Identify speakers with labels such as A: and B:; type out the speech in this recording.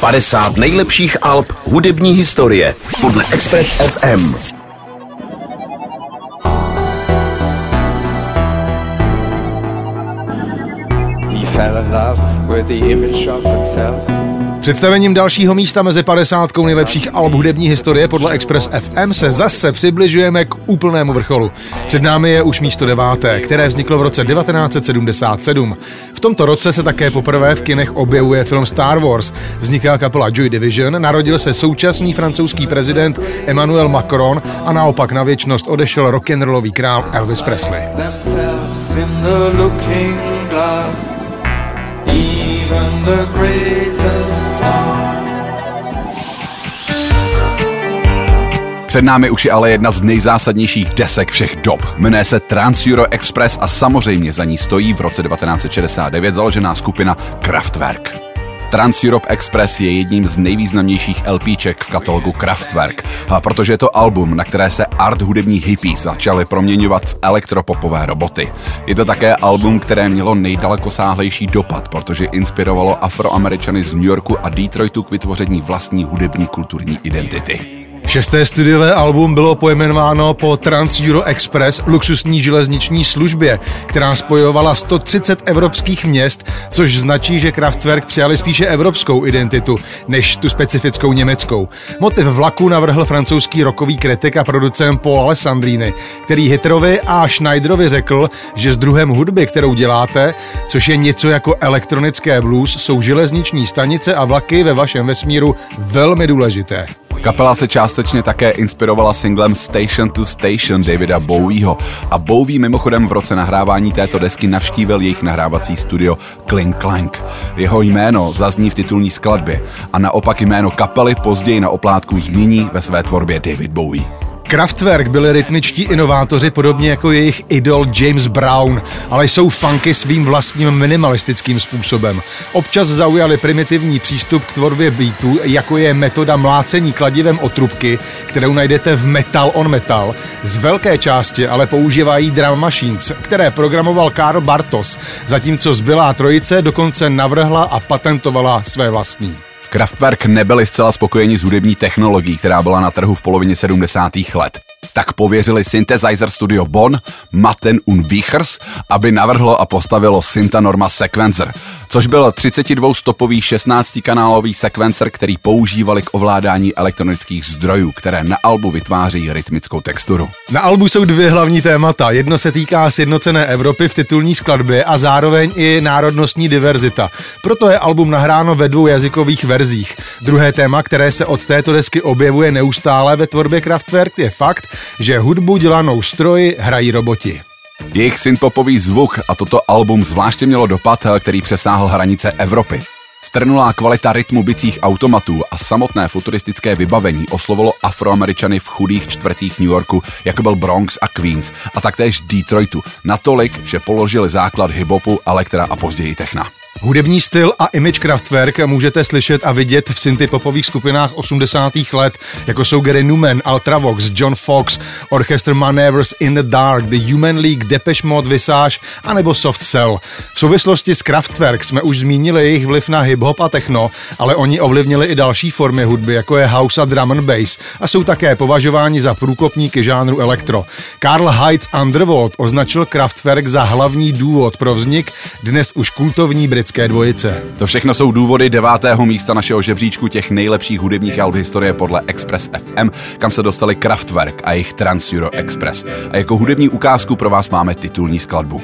A: 50 nejlepších alb hudební historie podle Express FM. He fell in love with the image of himself. Představením dalšího místa mezi 50 nejlepších alb hudební historie podle Express FM se zase přibližujeme k úplnému vrcholu. Před námi je už místo deváté, které vzniklo v roce 1977. V tomto roce se také poprvé v kinech objevuje film Star Wars. Vzniká kapela Joy Division, narodil se současný francouzský prezident Emmanuel Macron a naopak na věčnost odešel rock'n'rollový král Elvis Presley. Even the greatest Před námi už je ale jedna z nejzásadnějších desek všech dob. Jmenuje se Trans Euro Express a samozřejmě za ní stojí v roce 1969 založená skupina Kraftwerk. Trans Europe Express je jedním z nejvýznamnějších LPček v katalogu Kraftwerk, a protože je to album, na které se art hudební hippies začaly proměňovat v elektropopové roboty. Je to také album, které mělo nejdalekosáhlejší dopad, protože inspirovalo afroameričany z New Yorku a Detroitu k vytvoření vlastní hudební kulturní identity. Šesté studiové album bylo pojmenováno po Trans Euro Express luxusní železniční službě, která spojovala 130 evropských měst, což značí, že Kraftwerk přijali spíše evropskou identitu, než tu specifickou německou. Motiv vlaku navrhl francouzský rokový kritik a producent Paul Alessandrini, který Hitlerovi a Schneiderovi řekl, že s druhem hudby, kterou děláte, což je něco jako elektronické blues, jsou železniční stanice a vlaky ve vašem vesmíru velmi důležité. Kapela se částečně také inspirovala singlem Station to Station Davida Bowieho a Bowie mimochodem v roce nahrávání této desky navštívil jejich nahrávací studio Clink Clank. Jeho jméno zazní v titulní skladbě a naopak jméno kapely později na oplátku změní ve své tvorbě David Bowie. Kraftwerk byli rytmičtí inovátoři podobně jako jejich idol James Brown, ale jsou funky svým vlastním minimalistickým způsobem. Občas zaujali primitivní přístup k tvorbě beatů, jako je metoda mlácení kladivem o trubky, kterou najdete v Metal on Metal. Z velké části ale používají drum machines, které programoval Karl Bartos, zatímco zbylá trojice dokonce navrhla a patentovala své vlastní. Kraftwerk nebyli zcela spokojeni s hudební technologií, která byla na trhu v polovině 70. let. Tak pověřili synthesizer studio Bon, Matten und Wichers, aby navrhlo a postavilo Syntanorma Sequencer, což byl 32-stopový 16-kanálový sekvencer, který používali k ovládání elektronických zdrojů, které na albu vytváří rytmickou texturu. Na albu jsou dvě hlavní témata. Jedno se týká sjednocené Evropy v titulní skladbě a zároveň i národnostní diverzita. Proto je album nahráno ve dvou jazykových verzích. Druhé téma, které se od této desky objevuje neustále ve tvorbě Kraftwerk, je fakt, že hudbu dělanou stroji hrají roboti. Jejich synpopový zvuk a toto album zvláště mělo dopad, který přesáhl hranice Evropy. Strnulá kvalita rytmu bicích automatů a samotné futuristické vybavení oslovilo afroameričany v chudých čtvrtích New Yorku, jako byl Bronx a Queens, a taktéž Detroitu, natolik, že položili základ hiphopu, elektra a později techna. Hudební styl a image Kraftwerk můžete slyšet a vidět v synty popových skupinách 80. let, jako jsou Gary Newman, Ultravox, John Fox, Orchestra Maneuvers in the Dark, The Human League, Depeche Mode, Visage a nebo Soft Cell. V souvislosti s Kraftwerk jsme už zmínili jejich vliv na hip-hop a techno, ale oni ovlivnili i další formy hudby, jako je house a drum and bass a jsou také považováni za průkopníky žánru elektro. Karl Heitz Underworld označil Kraftwerk za hlavní důvod pro vznik dnes už kultovní brit britské dvojice. To všechno jsou důvody devátého místa našeho žebříčku těch nejlepších hudebních alb historie podle Express FM, kam se dostali Kraftwerk a jejich Trans Euro Express. A jako hudební ukázku pro vás máme titulní skladbu.